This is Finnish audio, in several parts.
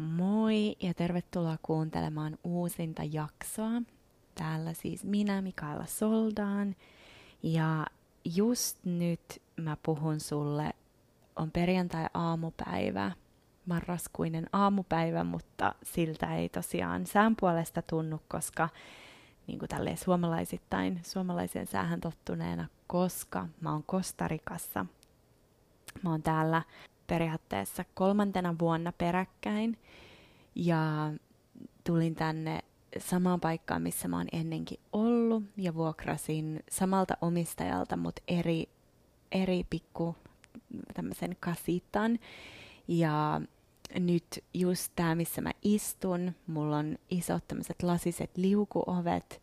Moi ja tervetuloa kuuntelemaan uusinta jaksoa. Täällä siis minä, Mikaela Soldaan. Ja just nyt mä puhun sulle, on perjantai-aamupäivä, marraskuinen aamupäivä, mutta siltä ei tosiaan sään puolesta tunnu, koska niin kuin tälleen suomalaisittain, suomalaiseen säähän tottuneena, koska mä oon Kostarikassa. Mä oon täällä periaatteessa kolmantena vuonna peräkkäin ja tulin tänne samaan paikkaan, missä mä oon ennenkin ollut ja vuokrasin samalta omistajalta, mutta eri, eri pikku tämmöisen kasitan. Ja nyt just tämä, missä mä istun, mulla on isot tämmöiset lasiset liukuovet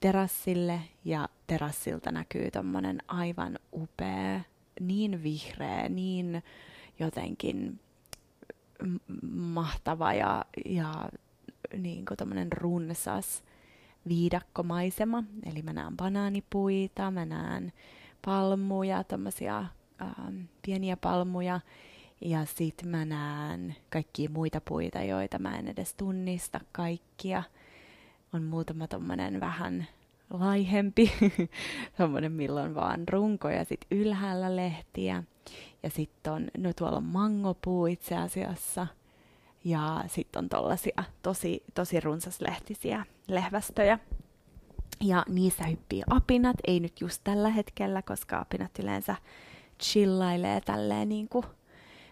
terassille ja terassilta näkyy tommonen aivan upea, niin vihreä, niin jotenkin mahtava ja, ja niin kuin runsas viidakkomaisema. Eli mä näen banaanipuita, mä näen palmuja, tommosia ähm, pieniä palmuja. Ja sit mä näen kaikkia muita puita, joita mä en edes tunnista kaikkia. On muutama tommonen vähän laihempi, tommonen milloin vaan runko ja sit ylhäällä lehtiä. Ja sitten on, no tuolla on mangopuu itse asiassa. Ja sitten on tollasia tosi, tosi runsaslehtisiä lehvästöjä. Ja niissä hyppii apinat, ei nyt just tällä hetkellä, koska apinat yleensä chillailee tälleen niin kuin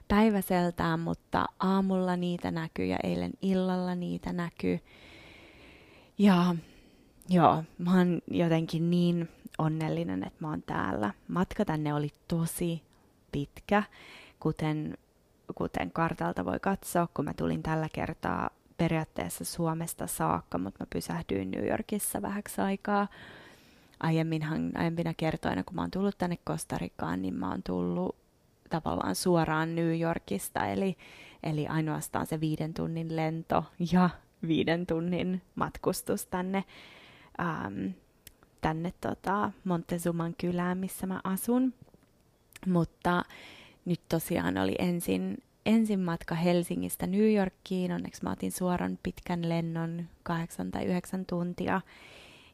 päiväseltään, mutta aamulla niitä näkyy ja eilen illalla niitä näkyy. Ja joo, mä oon jotenkin niin onnellinen, että mä oon täällä. Matka tänne oli tosi pitkä, kuten, kuten kartalta voi katsoa, kun mä tulin tällä kertaa periaatteessa Suomesta saakka, mutta mä pysähdyin New Yorkissa vähäksi aikaa. Aiemminhan, aiempina kertoina, kun mä oon tullut tänne Kostarikaan, niin mä oon tullut tavallaan suoraan New Yorkista, eli, eli ainoastaan se viiden tunnin lento ja viiden tunnin matkustus tänne, ähm, tänne tota Montezuman kylään, missä mä asun. Mutta nyt tosiaan oli ensin, ensin matka Helsingistä New Yorkiin. Onneksi mä otin suoran pitkän lennon, kahdeksan tai yhdeksän tuntia.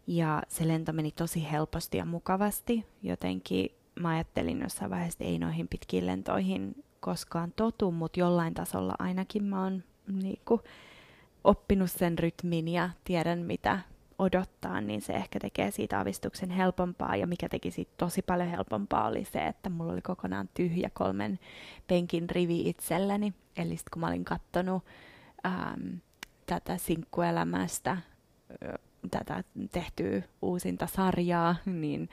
Ja se lento meni tosi helposti ja mukavasti. Jotenkin mä ajattelin jossain vaiheessa, että ei noihin pitkiin lentoihin koskaan totu, mutta jollain tasolla ainakin mä oon niin kuin, oppinut sen rytmin ja tiedän, mitä odottaa, niin se ehkä tekee siitä avistuksen helpompaa. Ja mikä teki siitä tosi paljon helpompaa oli se, että mulla oli kokonaan tyhjä kolmen penkin rivi itselleni. Eli sitten kun mä olin kattonut äm, tätä sinkkuelämästä, tätä tehtyä uusinta sarjaa, niin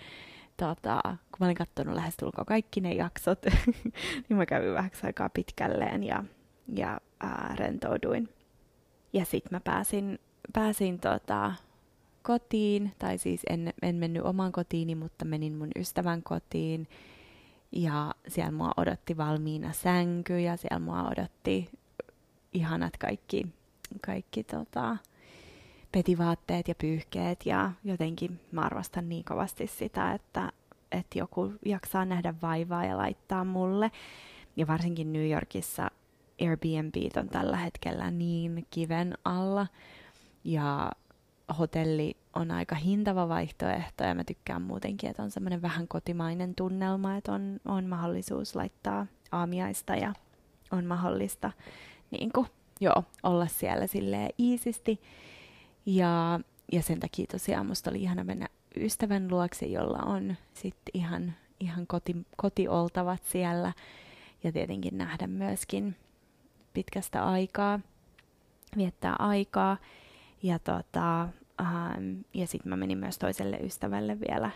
tota, kun mä olin katsonut lähestulkoon kaikki ne jaksot, niin mä kävin vähän aikaa pitkälleen ja, ja ää, rentouduin. Ja sitten mä pääsin, pääsin tota, kotiin, tai siis en, en mennyt omaan kotiini, mutta menin mun ystävän kotiin. Ja siellä mua odotti valmiina sänky ja siellä mua odotti ihanat kaikki, kaikki tota, petivaatteet ja pyyhkeet ja jotenkin mä arvostan niin kovasti sitä, että, että joku jaksaa nähdä vaivaa ja laittaa mulle. Ja varsinkin New Yorkissa Airbnb on tällä hetkellä niin kiven alla ja hotelli on aika hintava vaihtoehto ja mä tykkään muutenkin, että on semmoinen vähän kotimainen tunnelma, että on, on mahdollisuus laittaa aamiaista ja on mahdollista niin kuin, joo, olla siellä silleen iisisti. Ja, ja sen takia tosiaan musta oli ihana mennä ystävän luokse, jolla on sitten ihan, ihan koti, kotioltavat siellä ja tietenkin nähdä myöskin pitkästä aikaa, viettää aikaa. Ja tota, ähm, ja sitten mä menin myös toiselle ystävälle vielä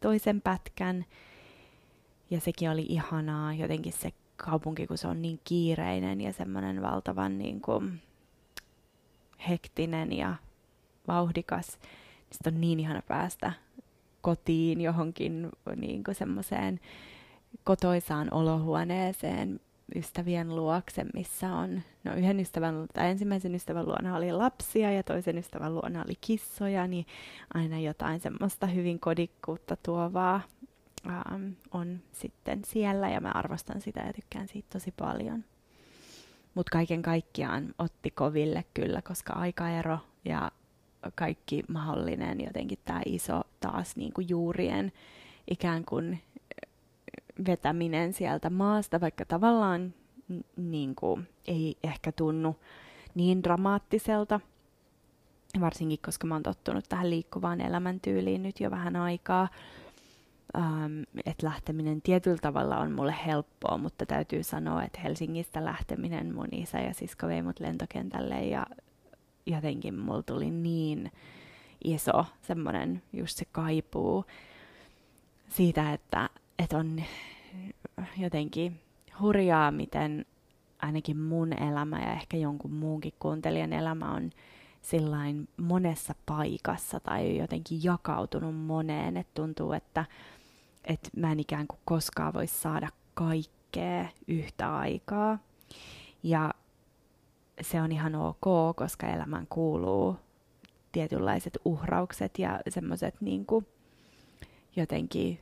toisen pätkän. Ja sekin oli ihanaa, jotenkin se kaupunki, kun se on niin kiireinen ja semmoinen valtavan niin kuin, hektinen ja vauhdikas. Sitten on niin ihana päästä kotiin johonkin niin kuin semmoiseen kotoisaan olohuoneeseen, ystävien luokse, missä on, no yhden ystävän, tai ensimmäisen ystävän luona oli lapsia ja toisen ystävän luona oli kissoja, niin aina jotain semmoista hyvin kodikkuutta tuovaa ähm, on sitten siellä ja mä arvostan sitä ja tykkään siitä tosi paljon. Mutta kaiken kaikkiaan otti koville kyllä, koska aikaero ja kaikki mahdollinen jotenkin tämä iso taas niin kuin juurien ikään kuin vetäminen sieltä maasta, vaikka tavallaan niin kuin, ei ehkä tunnu niin dramaattiselta, varsinkin koska mä oon tottunut tähän liikkuvaan elämäntyyliin nyt jo vähän aikaa. Um, että lähteminen tietyllä tavalla on mulle helppoa, mutta täytyy sanoa, että Helsingistä lähteminen mun isä ja sisko vei mut lentokentälle ja jotenkin mulla tuli niin iso semmoinen just se kaipuu siitä, että, että on jotenkin hurjaa, miten ainakin mun elämä ja ehkä jonkun muunkin kuuntelijan elämä on sillain monessa paikassa tai jotenkin jakautunut moneen, että tuntuu, että, että mä en ikään kuin koskaan voi saada kaikkea yhtä aikaa. Ja se on ihan ok, koska elämään kuuluu tietynlaiset uhraukset ja semmoiset niin jotenkin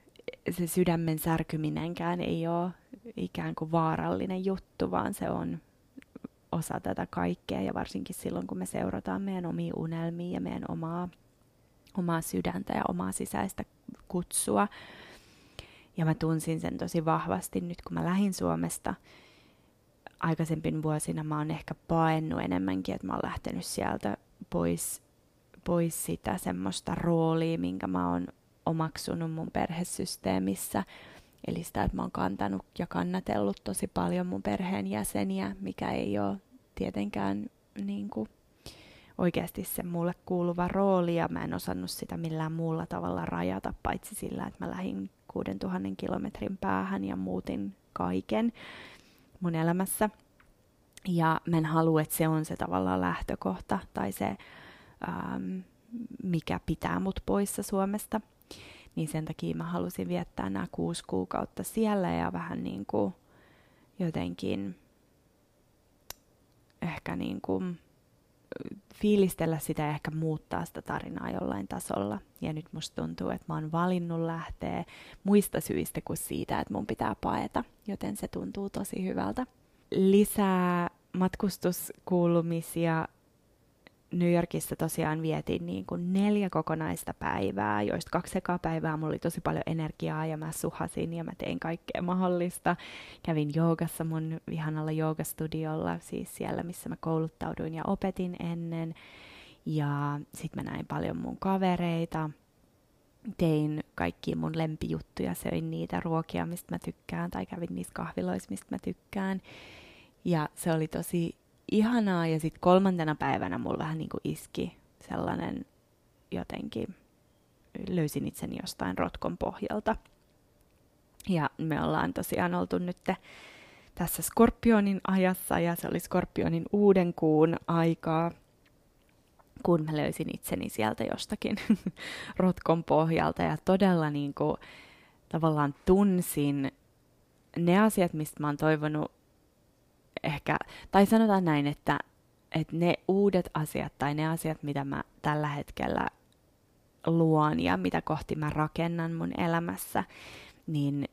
se sydämen särkyminenkään ei ole ikään kuin vaarallinen juttu, vaan se on osa tätä kaikkea ja varsinkin silloin, kun me seurataan meidän omia unelmia ja meidän omaa, omaa sydäntä ja omaa sisäistä kutsua. Ja mä tunsin sen tosi vahvasti nyt, kun mä lähdin Suomesta. Aikaisempin vuosina mä oon ehkä paennut enemmänkin, että mä oon lähtenyt sieltä pois, pois sitä semmoista roolia, minkä mä oon omaksunut mun perhesysteemissä. Eli sitä, että mä oon kantanut ja kannatellut tosi paljon mun perheen jäseniä, mikä ei ole tietenkään niin kuin, oikeasti se mulle kuuluva rooli, ja mä en osannut sitä millään muulla tavalla rajata, paitsi sillä, että mä lähdin 6000 kilometrin päähän ja muutin kaiken mun elämässä. Ja mä en halua, että se on se tavallaan lähtökohta tai se, ähm, mikä pitää mut poissa Suomesta niin sen takia mä halusin viettää nämä kuusi kuukautta siellä ja vähän niin kuin jotenkin ehkä niin kuin fiilistellä sitä ja ehkä muuttaa sitä tarinaa jollain tasolla. Ja nyt musta tuntuu, että mä oon valinnut lähteä muista syistä kuin siitä, että mun pitää paeta, joten se tuntuu tosi hyvältä. Lisää matkustuskuulumisia New Yorkissa tosiaan vietin niin kuin neljä kokonaista päivää, joista kaksi ekaa päivää mulla oli tosi paljon energiaa ja mä suhasin ja mä tein kaikkea mahdollista. Kävin joogassa mun vihanalla joogastudiolla, siis siellä missä mä kouluttauduin ja opetin ennen. Ja sit mä näin paljon mun kavereita, tein kaikki mun lempijuttuja, söin niitä ruokia, mistä mä tykkään, tai kävin niissä kahviloissa, mistä mä tykkään. Ja se oli tosi ihanaa ja sitten kolmantena päivänä mulla vähän niin kuin iski sellainen jotenkin, löysin itseni jostain rotkon pohjalta. Ja me ollaan tosiaan oltu nyt tässä Skorpionin ajassa ja se oli Skorpionin uuden kuun aikaa, kun mä löysin itseni sieltä jostakin rotkon pohjalta ja todella niin kuin, tavallaan tunsin ne asiat, mistä mä oon toivonut ehkä, tai sanotaan näin, että, että ne uudet asiat tai ne asiat, mitä mä tällä hetkellä luon ja mitä kohti mä rakennan mun elämässä, niin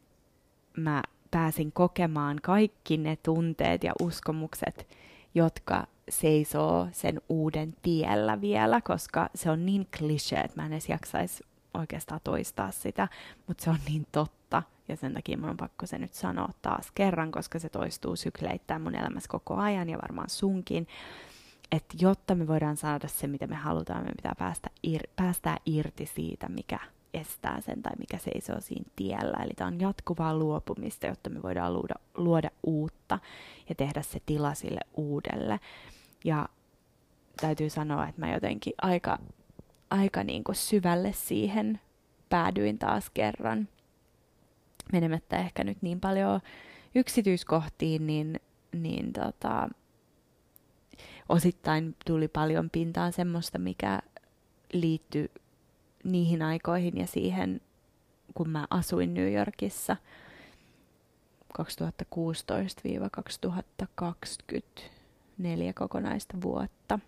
mä pääsin kokemaan kaikki ne tunteet ja uskomukset, jotka seisoo sen uuden tiellä vielä, koska se on niin klisee, että mä en edes jaksaisi oikeastaan toistaa sitä, mutta se on niin totta. Ja sen takia mun on pakko se nyt sanoa taas kerran, koska se toistuu sykleittäin mun elämässä koko ajan ja varmaan sunkin. Että jotta me voidaan saada se, mitä me halutaan, me pitää päästä ir- päästää irti siitä, mikä estää sen tai mikä seisoo siinä tiellä. Eli tämä on jatkuvaa luopumista, jotta me voidaan luoda, luoda uutta ja tehdä se tila sille uudelle. Ja täytyy sanoa, että mä jotenkin aika, aika niin kuin syvälle siihen päädyin taas kerran menemättä ehkä nyt niin paljon yksityiskohtiin, niin, niin tota, osittain tuli paljon pintaan semmoista, mikä liittyi niihin aikoihin ja siihen, kun mä asuin New Yorkissa 2016-2020 neljä kokonaista vuotta.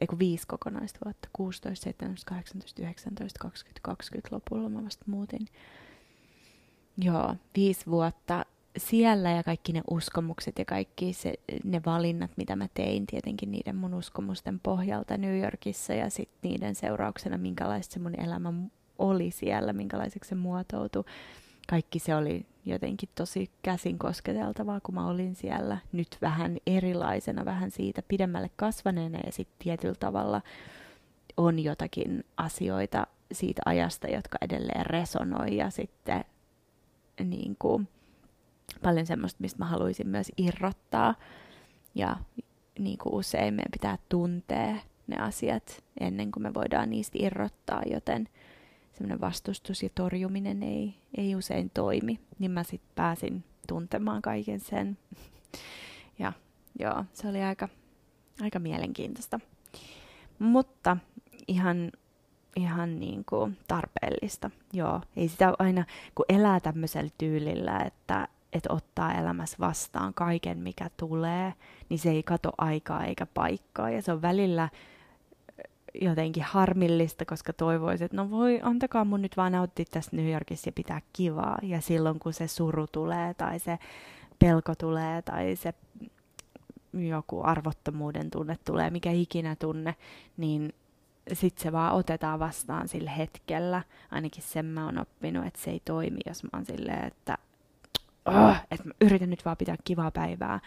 Eiku viisi kokonaista vuotta, 16, 17, 18, 19, 20, 20 lopulla mä vasta muutin Joo, viisi vuotta siellä ja kaikki ne uskomukset ja kaikki se, ne valinnat, mitä mä tein tietenkin niiden mun uskomusten pohjalta New Yorkissa ja sitten niiden seurauksena, minkälaista se mun elämä oli siellä, minkälaiseksi se muotoutui. Kaikki se oli jotenkin tosi käsin kosketeltavaa, kun mä olin siellä nyt vähän erilaisena, vähän siitä pidemmälle kasvaneena ja sitten tietyllä tavalla on jotakin asioita siitä ajasta, jotka edelleen resonoi ja sitten niin kuin, paljon semmoista, mistä mä haluaisin myös irrottaa. Ja niin kuin usein meidän pitää tuntea ne asiat ennen kuin me voidaan niistä irrottaa, joten semmoinen vastustus ja torjuminen ei, ei usein toimi. Niin mä sitten pääsin tuntemaan kaiken sen. Ja joo, se oli aika, aika mielenkiintoista. Mutta ihan ihan niin kuin tarpeellista. Joo, ei sitä aina, kun elää tämmöisellä tyylillä, että, että ottaa elämässä vastaan kaiken, mikä tulee, niin se ei kato aikaa eikä paikkaa. Ja se on välillä jotenkin harmillista, koska toivoisin, että no voi, antakaa mun nyt vaan nauttia tästä New Yorkissa ja pitää kivaa. Ja silloin kun se suru tulee tai se pelko tulee tai se joku arvottomuuden tunne tulee, mikä ikinä tunne, niin sitten se vaan otetaan vastaan sillä hetkellä. Ainakin sen mä oon oppinut, että se ei toimi, jos mä oon silleen, että, oh, että mä yritän nyt vaan pitää kivaa päivää.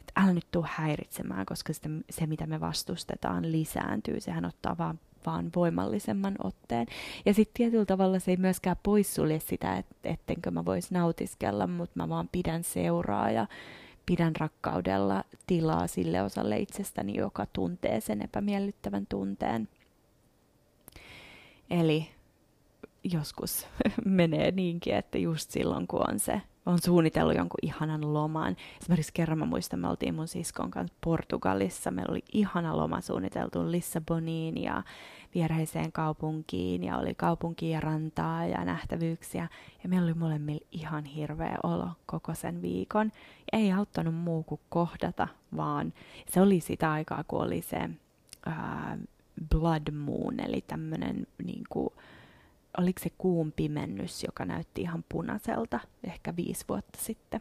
Että älä nyt tuu häiritsemään, koska sitä, se, mitä me vastustetaan, lisääntyy. Sehän ottaa vaan, vaan voimallisemman otteen. Ja sitten tietyllä tavalla se ei myöskään poissulje sitä, et, ettenkö mä vois nautiskella, mutta mä vaan pidän seuraa ja pidän rakkaudella tilaa sille osalle itsestäni, joka tuntee sen epämiellyttävän tunteen. Eli joskus menee niinkin, että just silloin kun on se, on suunnitellut jonkun ihanan loman. Esimerkiksi kerran mä muistan, me oltiin mun siskon kanssa Portugalissa. Meillä oli ihana loma suunniteltu Lissaboniin ja viereiseen kaupunkiin ja oli kaupunkia ja rantaa ja nähtävyyksiä. Ja meillä oli molemmilla ihan hirveä olo koko sen viikon. Ei auttanut muu kuin kohdata, vaan se oli sitä aikaa, kun oli se ää, blood moon, eli tämmöinen niin kuin, oliko se kuun pimennys, joka näytti ihan punaiselta ehkä viisi vuotta sitten.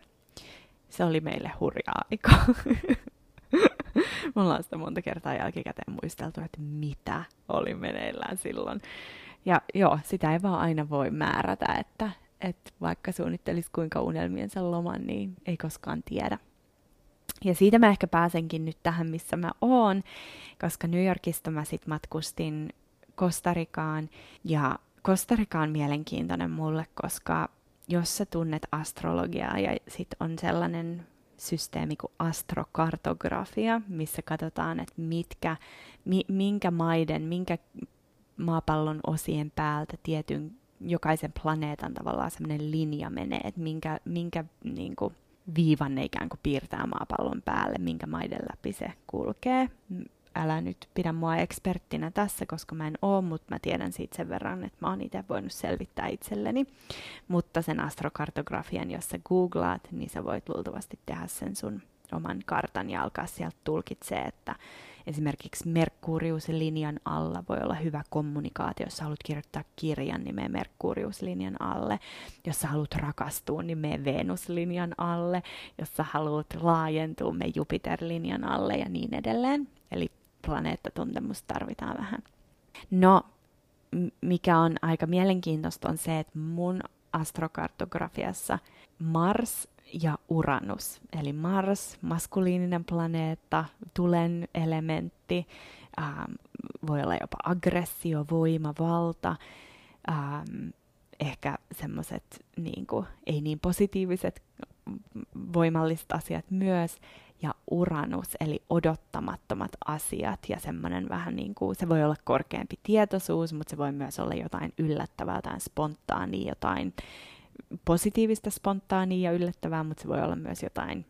Se oli meille hurjaa aikaa. Me ollaan sitä monta kertaa jälkikäteen muisteltu, että mitä oli meneillään silloin. Ja joo, sitä ei vaan aina voi määrätä, että, että vaikka suunnittelisi kuinka unelmiensa loman, niin ei koskaan tiedä. Ja siitä mä ehkä pääsenkin nyt tähän, missä mä oon, koska New Yorkista mä sit matkustin Kostarikaan. Ja Kostarika on mielenkiintoinen mulle, koska jos sä tunnet astrologiaa ja sit on sellainen systeemi kuin astrokartografia, missä katsotaan, että mitkä, mi, minkä maiden, minkä maapallon osien päältä tietyn jokaisen planeetan tavallaan semmoinen linja menee, että minkä, minkä niin kuin, viivan ne ikään kuin piirtää maapallon päälle, minkä maiden läpi se kulkee. Älä nyt pidä mua eksperttinä tässä, koska mä en oo, mutta mä tiedän siitä sen verran, että mä oon itse voinut selvittää itselleni. Mutta sen astrokartografian, jos sä googlaat, niin sä voit luultavasti tehdä sen sun oman kartan ja alkaa sieltä tulkitsee, että esimerkiksi Merkuriuslinjan alla voi olla hyvä kommunikaatio, jos haluat kirjoittaa kirjan, niin mene Merkuriuslinjan alle. Jos sä haluat rakastua, niin mene Venuslinjan alle. Jos sä haluat laajentua, mene Jupiterlinjan alle ja niin edelleen. Eli planeettatuntemusta tarvitaan vähän. No, mikä on aika mielenkiintoista on se, että mun astrokartografiassa Mars ja Uranus. Eli Mars, maskuliininen planeetta, tulen elementti, ähm, voi olla jopa aggressio, voima, valta, ähm, ehkä semmoiset niin ei niin positiiviset voimalliset asiat myös, ja Uranus, eli odottamattomat asiat ja semmoinen vähän niin kuin, se voi olla korkeampi tietoisuus, mutta se voi myös olla jotain yllättävää, jotain spontaania, jotain positiivista, spontaania ja yllättävää, mutta se voi olla myös jotain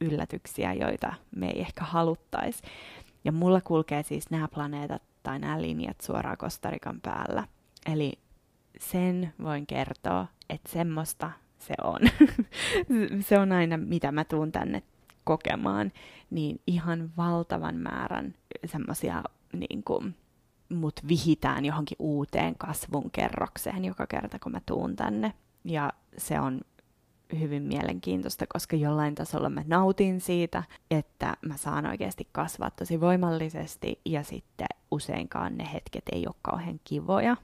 yllätyksiä, joita me ei ehkä haluttaisi. Ja mulla kulkee siis nämä planeetat tai nämä linjat suoraan Kostarikan päällä. Eli sen voin kertoa, että semmoista se on. se on aina, mitä mä tuun tänne kokemaan, niin ihan valtavan määrän semmoisia niin kuin, mut vihitään johonkin uuteen kasvun kerrokseen joka kerta, kun mä tuun tänne ja se on hyvin mielenkiintoista, koska jollain tasolla mä nautin siitä, että mä saan oikeasti kasvaa tosi voimallisesti ja sitten useinkaan ne hetket ei ole kauhean kivoja.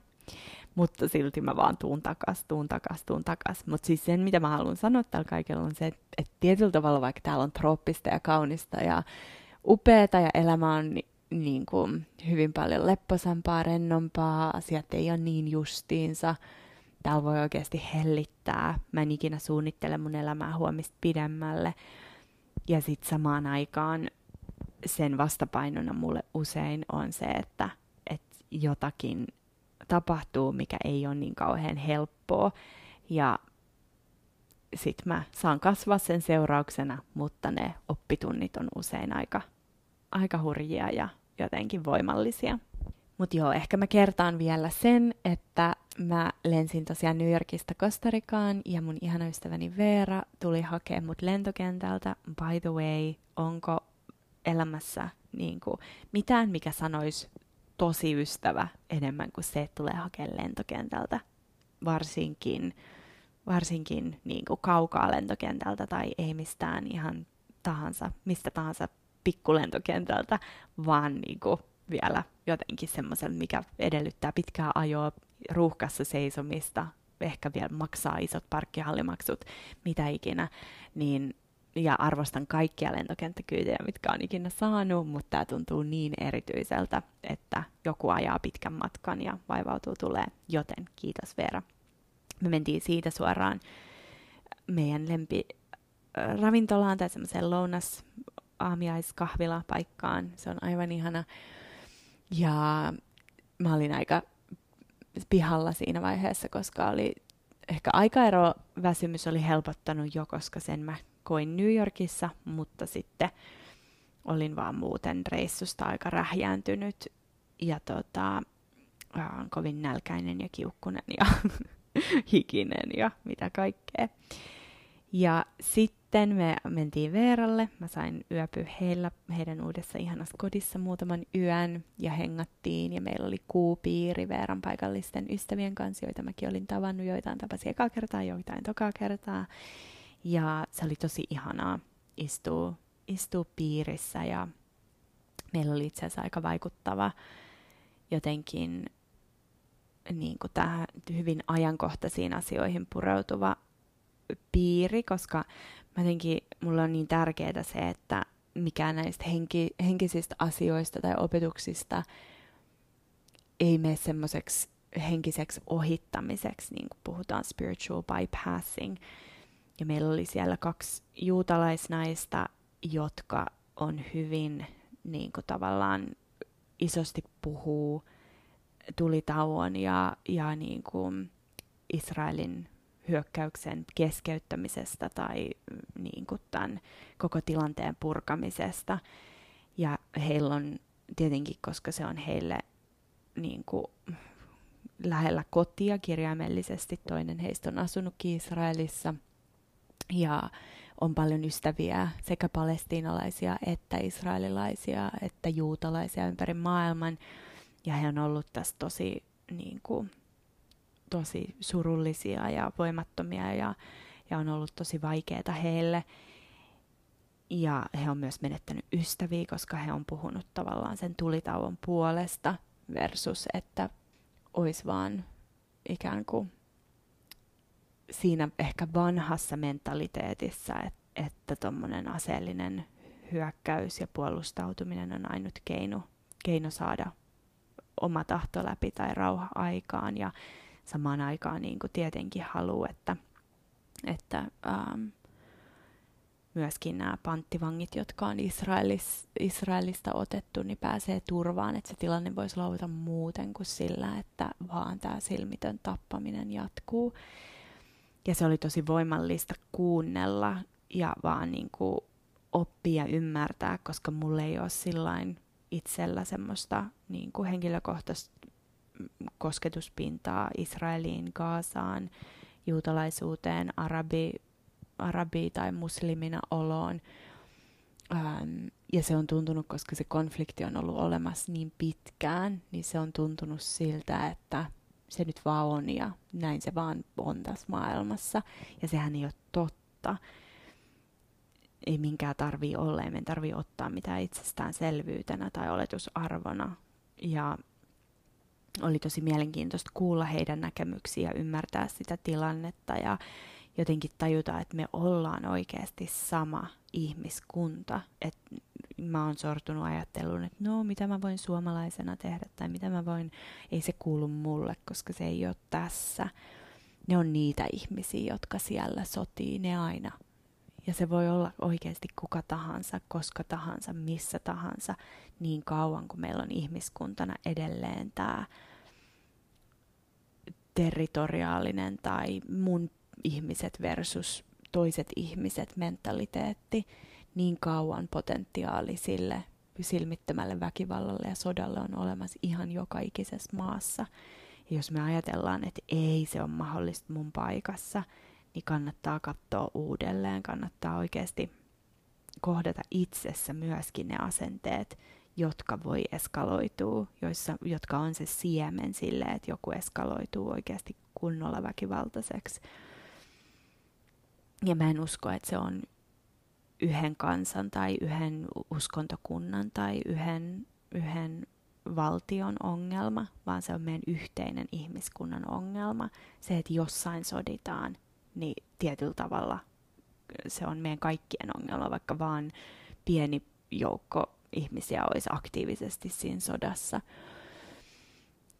Mutta silti mä vaan tuun takas, tuun takas, tuun takas. Mutta siis sen, mitä mä haluan sanoa tällä kaikella on se, että, että tietyllä tavalla vaikka täällä on trooppista ja kaunista ja upeata ja elämä on ni, niin kuin hyvin paljon lepposampaa, rennompaa, asiat ei ole niin justiinsa, täällä voi oikeasti hellittää. Mä en ikinä suunnittele mun elämää huomista pidemmälle. Ja sitten samaan aikaan sen vastapainona mulle usein on se, että, että jotakin tapahtuu, mikä ei ole niin kauhean helppoa. Ja sit mä saan kasvaa sen seurauksena, mutta ne oppitunnit on usein aika, aika hurjia ja jotenkin voimallisia. Mutta joo, ehkä mä kertaan vielä sen, että mä lensin tosiaan New Yorkista Kostarikaan ja mun ihana ystäväni Veera tuli hakemaan mut lentokentältä. By the way, onko elämässä niin kuin, mitään, mikä sanoisi tosi ystävä enemmän kuin se, että tulee hakemaan lentokentältä. Varsinkin, varsinkin niin kuin kaukaa lentokentältä tai ei mistään ihan tahansa, mistä tahansa pikkulentokentältä, vaan niin kuin vielä jotenkin semmoisen, mikä edellyttää pitkää ajoa, ruuhkassa seisomista, ehkä vielä maksaa isot parkkihallimaksut, mitä ikinä, niin ja arvostan kaikkia lentokenttäkyytejä, mitkä on ikinä saanut, mutta tämä tuntuu niin erityiseltä, että joku ajaa pitkän matkan ja vaivautuu tulee, joten kiitos Veera. Me mentiin siitä suoraan meidän lempi ravintolaan tai semmoiseen lounas aamiaiskahvila paikkaan. Se on aivan ihana. Ja mä olin aika pihalla siinä vaiheessa, koska oli ehkä aikaero väsymys oli helpottanut jo, koska sen mä koin New Yorkissa, mutta sitten olin vaan muuten reissusta aika rähjääntynyt ja tota, äh, kovin nälkäinen ja kiukkunen ja hikinen ja mitä kaikkea. Ja sitten me mentiin Veeralle. Mä sain yöpyä heillä, heidän uudessa ihanassa kodissa muutaman yön ja hengattiin. Ja meillä oli kuupiiri Veeran paikallisten ystävien kanssa, joita mäkin olin tavannut. Joitain tapasin ekaa kertaa, joitain tokaa kertaa. Ja se oli tosi ihanaa istua, istua piirissä ja meillä oli itse asiassa aika vaikuttava jotenkin niin kuin tähän hyvin ajankohtaisiin asioihin pureutuva piiri, koska mä jotenkin, mulla on niin tärkeää se, että mikään näistä henki, henkisistä asioista tai opetuksista ei mene semmoiseksi henkiseksi ohittamiseksi, niin kuin puhutaan spiritual bypassing. Ja meillä oli siellä kaksi juutalaisnaista, jotka on hyvin niin kuin tavallaan isosti puhuu tulitauon ja, ja niin kuin Israelin hyökkäyksen keskeyttämisestä tai mm, niin kuin tämän koko tilanteen purkamisesta. Ja heillä on tietenkin, koska se on heille niin kuin lähellä kotia kirjaimellisesti, toinen heistä on asunutkin Israelissa ja on paljon ystäviä sekä palestiinalaisia että israelilaisia että juutalaisia ympäri maailman. Ja he on ollut tässä tosi niin kuin, tosi surullisia ja voimattomia ja, ja on ollut tosi vaikeaa heille. Ja he on myös menettänyt ystäviä, koska he on puhunut tavallaan sen tulitauon puolesta versus, että olisi vaan ikään kuin siinä ehkä vanhassa mentaliteetissa, että, että tuommoinen aseellinen hyökkäys ja puolustautuminen on ainut keino, keino saada oma tahto läpi tai rauha aikaan. Ja samaan aikaan niin kuin tietenkin haluaa, että, että ähm, myöskin nämä panttivangit, jotka on Israelis, Israelista otettu, niin pääsee turvaan, että se tilanne voisi luovata muuten kuin sillä, että vaan tämä silmitön tappaminen jatkuu. Ja se oli tosi voimallista kuunnella ja vaan niin kuin oppia ymmärtää, koska mulle ei ole sillain itsellä semmoista niin kuin henkilökohtaista kosketuspintaa Israeliin, Gaasaan, juutalaisuuteen, arabi, arabi- tai muslimina oloon. Ähm, ja se on tuntunut, koska se konflikti on ollut olemassa niin pitkään, niin se on tuntunut siltä, että se nyt vaan on ja näin se vaan on tässä maailmassa. Ja sehän ei ole totta. Ei minkään tarvii olla, ei meidän tarvii ottaa mitään itsestäänselvyytenä tai oletusarvona. Ja oli tosi mielenkiintoista kuulla heidän näkemyksiä ja ymmärtää sitä tilannetta ja jotenkin tajuta, että me ollaan oikeasti sama ihmiskunta. Että mä oon sortunut ajatteluun, että no mitä mä voin suomalaisena tehdä tai mitä mä voin, ei se kuulu mulle, koska se ei ole tässä. Ne on niitä ihmisiä, jotka siellä sotii, ne aina. Ja se voi olla oikeasti kuka tahansa, koska tahansa, missä tahansa, niin kauan kuin meillä on ihmiskuntana edelleen tämä territoriaalinen tai mun ihmiset versus toiset ihmiset mentaliteetti, niin kauan potentiaali sille silmittömälle väkivallalle ja sodalle on olemassa ihan joka ikisessä maassa. Ja jos me ajatellaan, että ei se ole mahdollista mun paikassa, niin kannattaa katsoa uudelleen, kannattaa oikeasti kohdata itsessä myöskin ne asenteet, jotka voi eskaloitua, joissa, jotka on se siemen sille, että joku eskaloituu oikeasti kunnolla väkivaltaiseksi. Ja mä en usko, että se on yhden kansan tai yhden uskontokunnan tai yhden, yhden valtion ongelma, vaan se on meidän yhteinen ihmiskunnan ongelma. Se, että jossain soditaan, niin tietyllä tavalla se on meidän kaikkien ongelma, vaikka vaan pieni joukko ihmisiä olisi aktiivisesti siinä sodassa.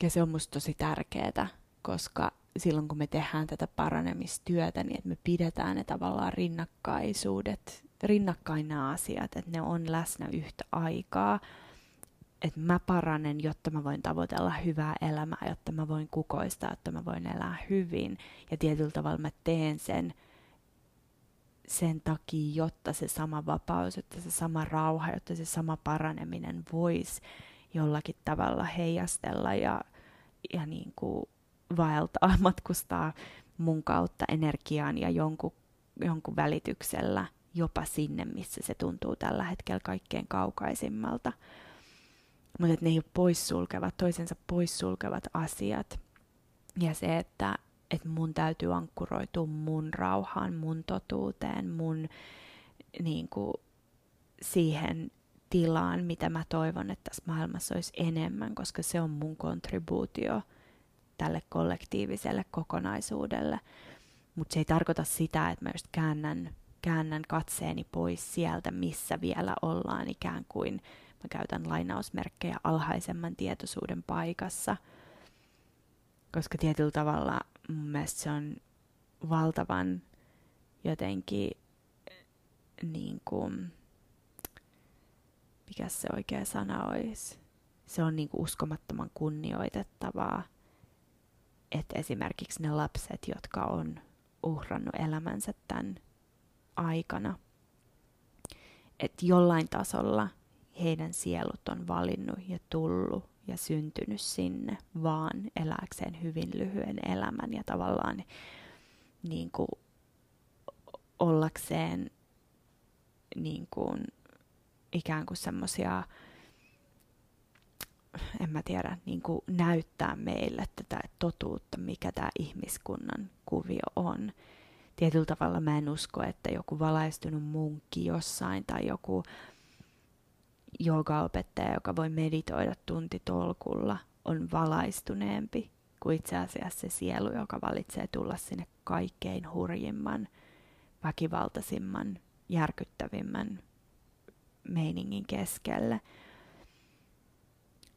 Ja se on musta tosi tärkeää, koska silloin kun me tehdään tätä paranemistyötä, niin että me pidetään ne tavallaan rinnakkaisuudet, rinnakkain nämä asiat, että ne on läsnä yhtä aikaa, että mä paranen, jotta mä voin tavoitella hyvää elämää, jotta mä voin kukoistaa, että mä voin elää hyvin. Ja tietyllä tavalla mä teen sen sen takia, jotta se sama vapaus, jotta se sama rauha, jotta se sama paraneminen voisi jollakin tavalla heijastella ja, ja niin kuin vaeltaa, matkustaa mun kautta energiaan ja jonkun, jonkun välityksellä jopa sinne, missä se tuntuu tällä hetkellä kaikkein kaukaisimmalta. Mutta ne ei ole poissulkevat, toisensa poissulkevat asiat. Ja se, että että mun täytyy ankkuroitua mun rauhaan, mun totuuteen, mun niin kuin, siihen tilaan, mitä mä toivon, että tässä maailmassa olisi enemmän, koska se on mun kontribuutio tälle kollektiiviselle kokonaisuudelle. Mutta se ei tarkoita sitä, että mä just käännän, käännän katseeni pois sieltä, missä vielä ollaan ikään kuin, mä käytän lainausmerkkejä alhaisemman tietoisuuden paikassa, koska tietyllä tavalla mun mielestä se on valtavan jotenkin niin kuin, mikä se oikea sana olisi, se on niin kuin uskomattoman kunnioitettavaa, että esimerkiksi ne lapset, jotka on uhrannut elämänsä tämän aikana, että jollain tasolla heidän sielut on valinnut ja tullut ja syntynyt sinne vaan elääkseen hyvin lyhyen elämän ja tavallaan niin kuin ollakseen niin kuin ikään kuin semmoisia, en mä tiedä, niin kuin näyttää meille tätä totuutta, mikä tämä ihmiskunnan kuvio on. Tietyllä tavalla mä en usko, että joku valaistunut munkki jossain tai joku joogaopettaja, joka voi meditoida tuntitolkulla, on valaistuneempi kuin itse asiassa se sielu, joka valitsee tulla sinne kaikkein hurjimman, väkivaltaisimman, järkyttävimmän meiningin keskelle.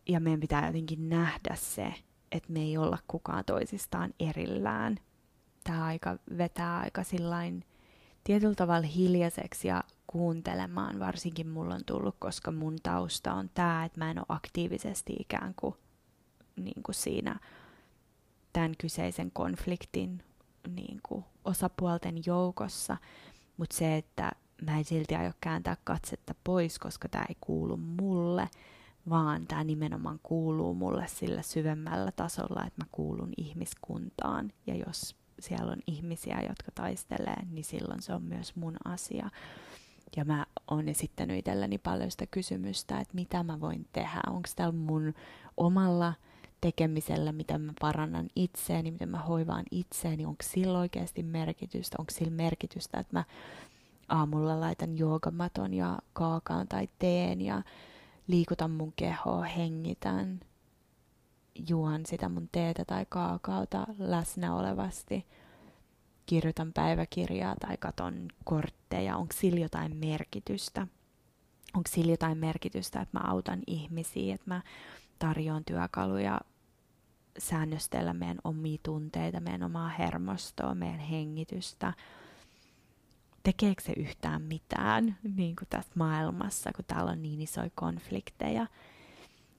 Ja meidän pitää jotenkin nähdä se, että me ei olla kukaan toisistaan erillään. Tämä aika vetää aika sillain tietyllä tavalla hiljaiseksi ja kuuntelemaan, varsinkin mulla on tullut, koska mun tausta on tämä, että mä en ole aktiivisesti ikään kuin, niin kuin siinä tämän kyseisen konfliktin niin kuin osapuolten joukossa, mutta se, että mä en silti aio kääntää katsetta pois, koska tämä ei kuulu mulle, vaan tämä nimenomaan kuuluu mulle sillä syvemmällä tasolla, että mä kuulun ihmiskuntaan. Ja jos siellä on ihmisiä, jotka taistelee, niin silloin se on myös mun asia. Ja mä oon esittänyt itselleni paljon sitä kysymystä, että mitä mä voin tehdä. Onko täällä mun omalla tekemisellä, miten mä parannan itseäni, miten mä hoivaan itseäni, onko sillä oikeasti merkitystä, onko sillä merkitystä, että mä aamulla laitan joogamaton ja kaakaan tai teen ja liikutan mun kehoa, hengitän, juon sitä mun teetä tai kaakaota läsnä olevasti, kirjoitan päiväkirjaa tai katon kortteja, onko sillä jotain merkitystä. Onko sillä jotain merkitystä, että mä autan ihmisiä, että mä tarjoan työkaluja säännöstellä meidän omia tunteita, meidän omaa hermostoa, meidän hengitystä. Tekeekö se yhtään mitään niin kuin tässä maailmassa, kun täällä on niin isoja konflikteja?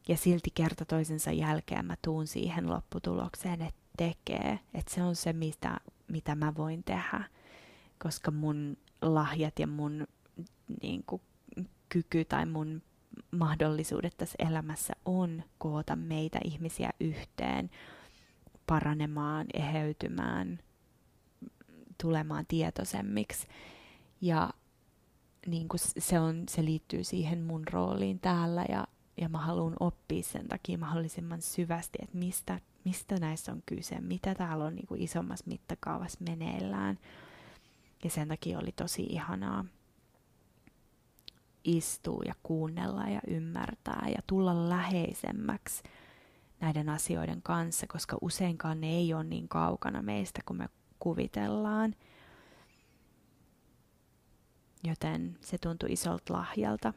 Ja silti kerta toisensa jälkeen mä tuun siihen lopputulokseen, että tekee. Että se on se, mitä, mitä mä voin tehdä. Koska mun lahjat ja mun niin kuin, kyky tai mun mahdollisuudet tässä elämässä on koota meitä ihmisiä yhteen, paranemaan, eheytymään, tulemaan tietoisemmiksi. Ja niin kuin se, on, se liittyy siihen mun rooliin täällä ja, ja mä haluan oppia sen takia mahdollisimman syvästi, että mistä, mistä näissä on kyse, mitä täällä on niin kuin isommassa mittakaavassa meneillään. Ja sen takia oli tosi ihanaa istua ja kuunnella ja ymmärtää ja tulla läheisemmäksi näiden asioiden kanssa, koska useinkaan ne ei ole niin kaukana meistä kuin me kuvitellaan. Joten se tuntui isolta lahjalta.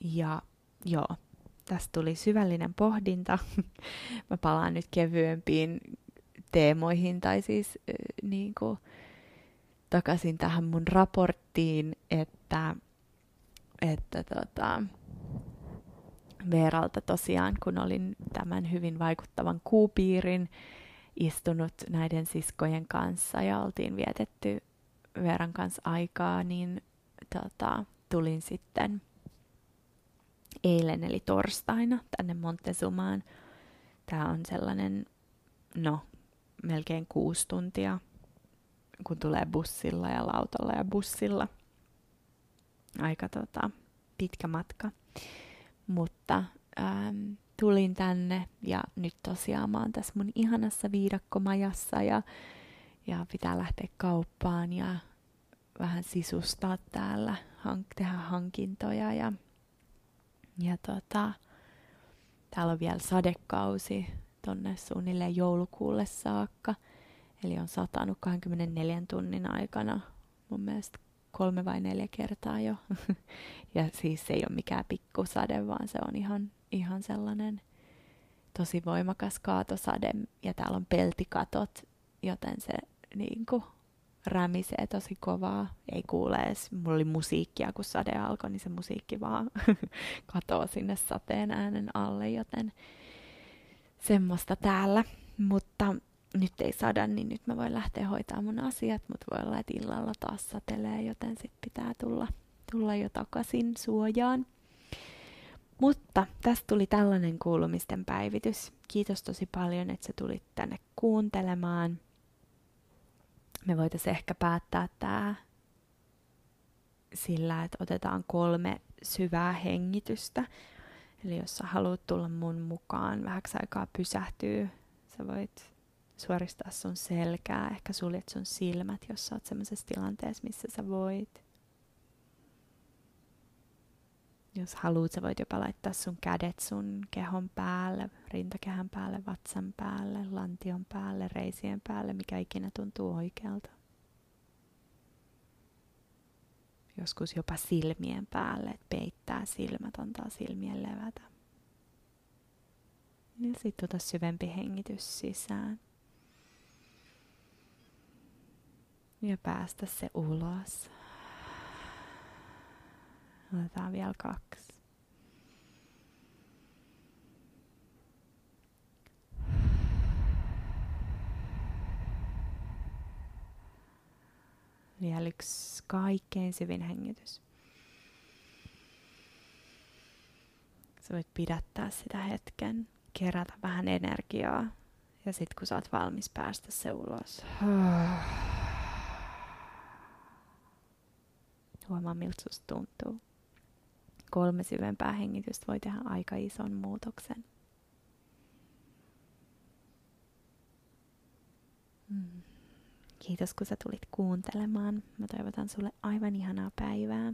Ja joo, tästä tuli syvällinen pohdinta. Mä palaan nyt kevyempiin teemoihin tai siis äh, niin kuin, takaisin tähän mun raporttiin, että, että tota, Veeralta tosiaan, kun olin tämän hyvin vaikuttavan kuupiirin istunut näiden siskojen kanssa ja oltiin vietetty Veeran kanssa aikaa, niin tota, tulin sitten eilen eli torstaina tänne Montezumaan. Tämä on sellainen, no, melkein kuusi tuntia kun tulee bussilla ja lautalla ja bussilla. Aika tota, pitkä matka. Mutta ähm, tulin tänne ja nyt tosiaan mä oon tässä mun ihanassa viidakkomajassa ja, ja pitää lähteä kauppaan ja vähän sisustaa täällä, hank- tehdä hankintoja ja, ja tota, täällä on vielä sadekausi tonne suunnilleen joulukuulle saakka – Eli on satanut 24 tunnin aikana mun mielestä kolme vai neljä kertaa jo. ja siis se ei ole mikään pikkusade, vaan se on ihan, ihan sellainen tosi voimakas kaatosade. Ja täällä on peltikatot, joten se niin kuin, rämisee tosi kovaa. Ei kuule edes. Mulla oli musiikkia, kun sade alkoi, niin se musiikki vaan katoo sinne sateen äänen alle, joten semmoista täällä. Mutta nyt ei sada, niin nyt mä voin lähteä hoitamaan mun asiat, mutta voi olla, että illalla taas satelee, joten sit pitää tulla, tulla jo takaisin suojaan. Mutta tästä tuli tällainen kuulumisten päivitys. Kiitos tosi paljon, että sä tulit tänne kuuntelemaan. Me voitaisiin ehkä päättää tämä sillä, että otetaan kolme syvää hengitystä. Eli jos sä haluat tulla mun mukaan vähäksi aikaa pysähtyy, sä voit suoristaa sun selkää, ehkä suljet sun silmät, jos sä oot sellaisessa tilanteessa, missä sä voit. Jos haluat, sä voit jopa laittaa sun kädet sun kehon päälle, rintakehän päälle, vatsan päälle, lantion päälle, reisien päälle, mikä ikinä tuntuu oikealta. Joskus jopa silmien päälle, että peittää silmät, antaa silmien levätä. Ja sitten ota syvempi hengitys sisään. Ja päästä se ulos. Otetaan vielä kaksi. Vielä yksi kaikkein syvin hengitys. Sä voit pidättää sitä hetken, kerätä vähän energiaa ja sitten kun sä oot valmis päästä se ulos. Huomaa, miltä susta tuntuu kolme syvempää hengitystä voi tehdä aika ison muutoksen. Mm. Kiitos kun sä tulit kuuntelemaan. Mä toivotan sulle aivan ihanaa päivää.